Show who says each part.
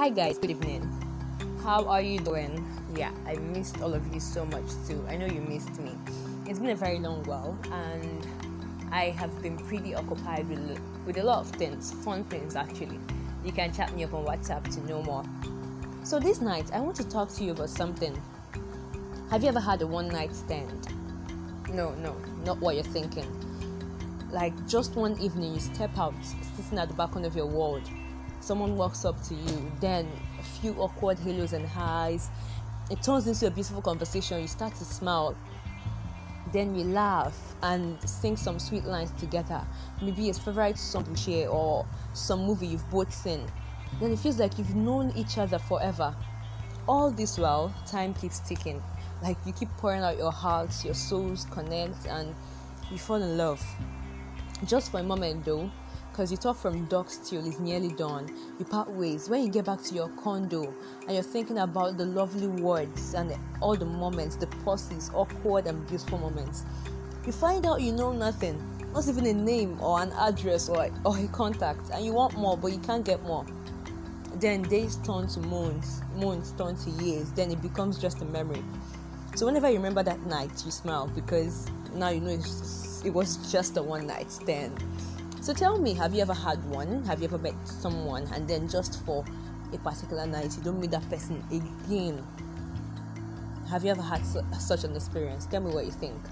Speaker 1: Hi guys, good evening. How are you doing? Yeah, I missed all of you so much too. I know you missed me. It's been a very long while and I have been pretty occupied with, with a lot of things, fun things actually. You can chat me up on WhatsApp to know more. So this night I want to talk to you about something. Have you ever had a one night stand? No, no, not what you're thinking. Like just one evening you step out, sitting at the balcony of your world someone walks up to you, then a few awkward halos and highs. It turns into a beautiful conversation. You start to smile, then you laugh and sing some sweet lines together. Maybe a favorite song to share or some movie you've both seen. Then it feels like you've known each other forever. All this while, time keeps ticking. Like you keep pouring out your hearts, your souls connect, and you fall in love. Just for a moment, though, because you talk from dusk till it's nearly dawn. You part ways. When you get back to your condo and you're thinking about the lovely words and all the moments, the pauses, awkward and beautiful moments, you find out you know nothing, not even a name or an address or, or a contact, and you want more, but you can't get more. Then days turn to months, months turn to years, then it becomes just a memory. So whenever you remember that night, you smile because now you know it was just a one night stand. So tell me, have you ever had one? Have you ever met someone and then just for a particular night you don't meet that person again? Have you ever had su- such an experience? Tell me what you think.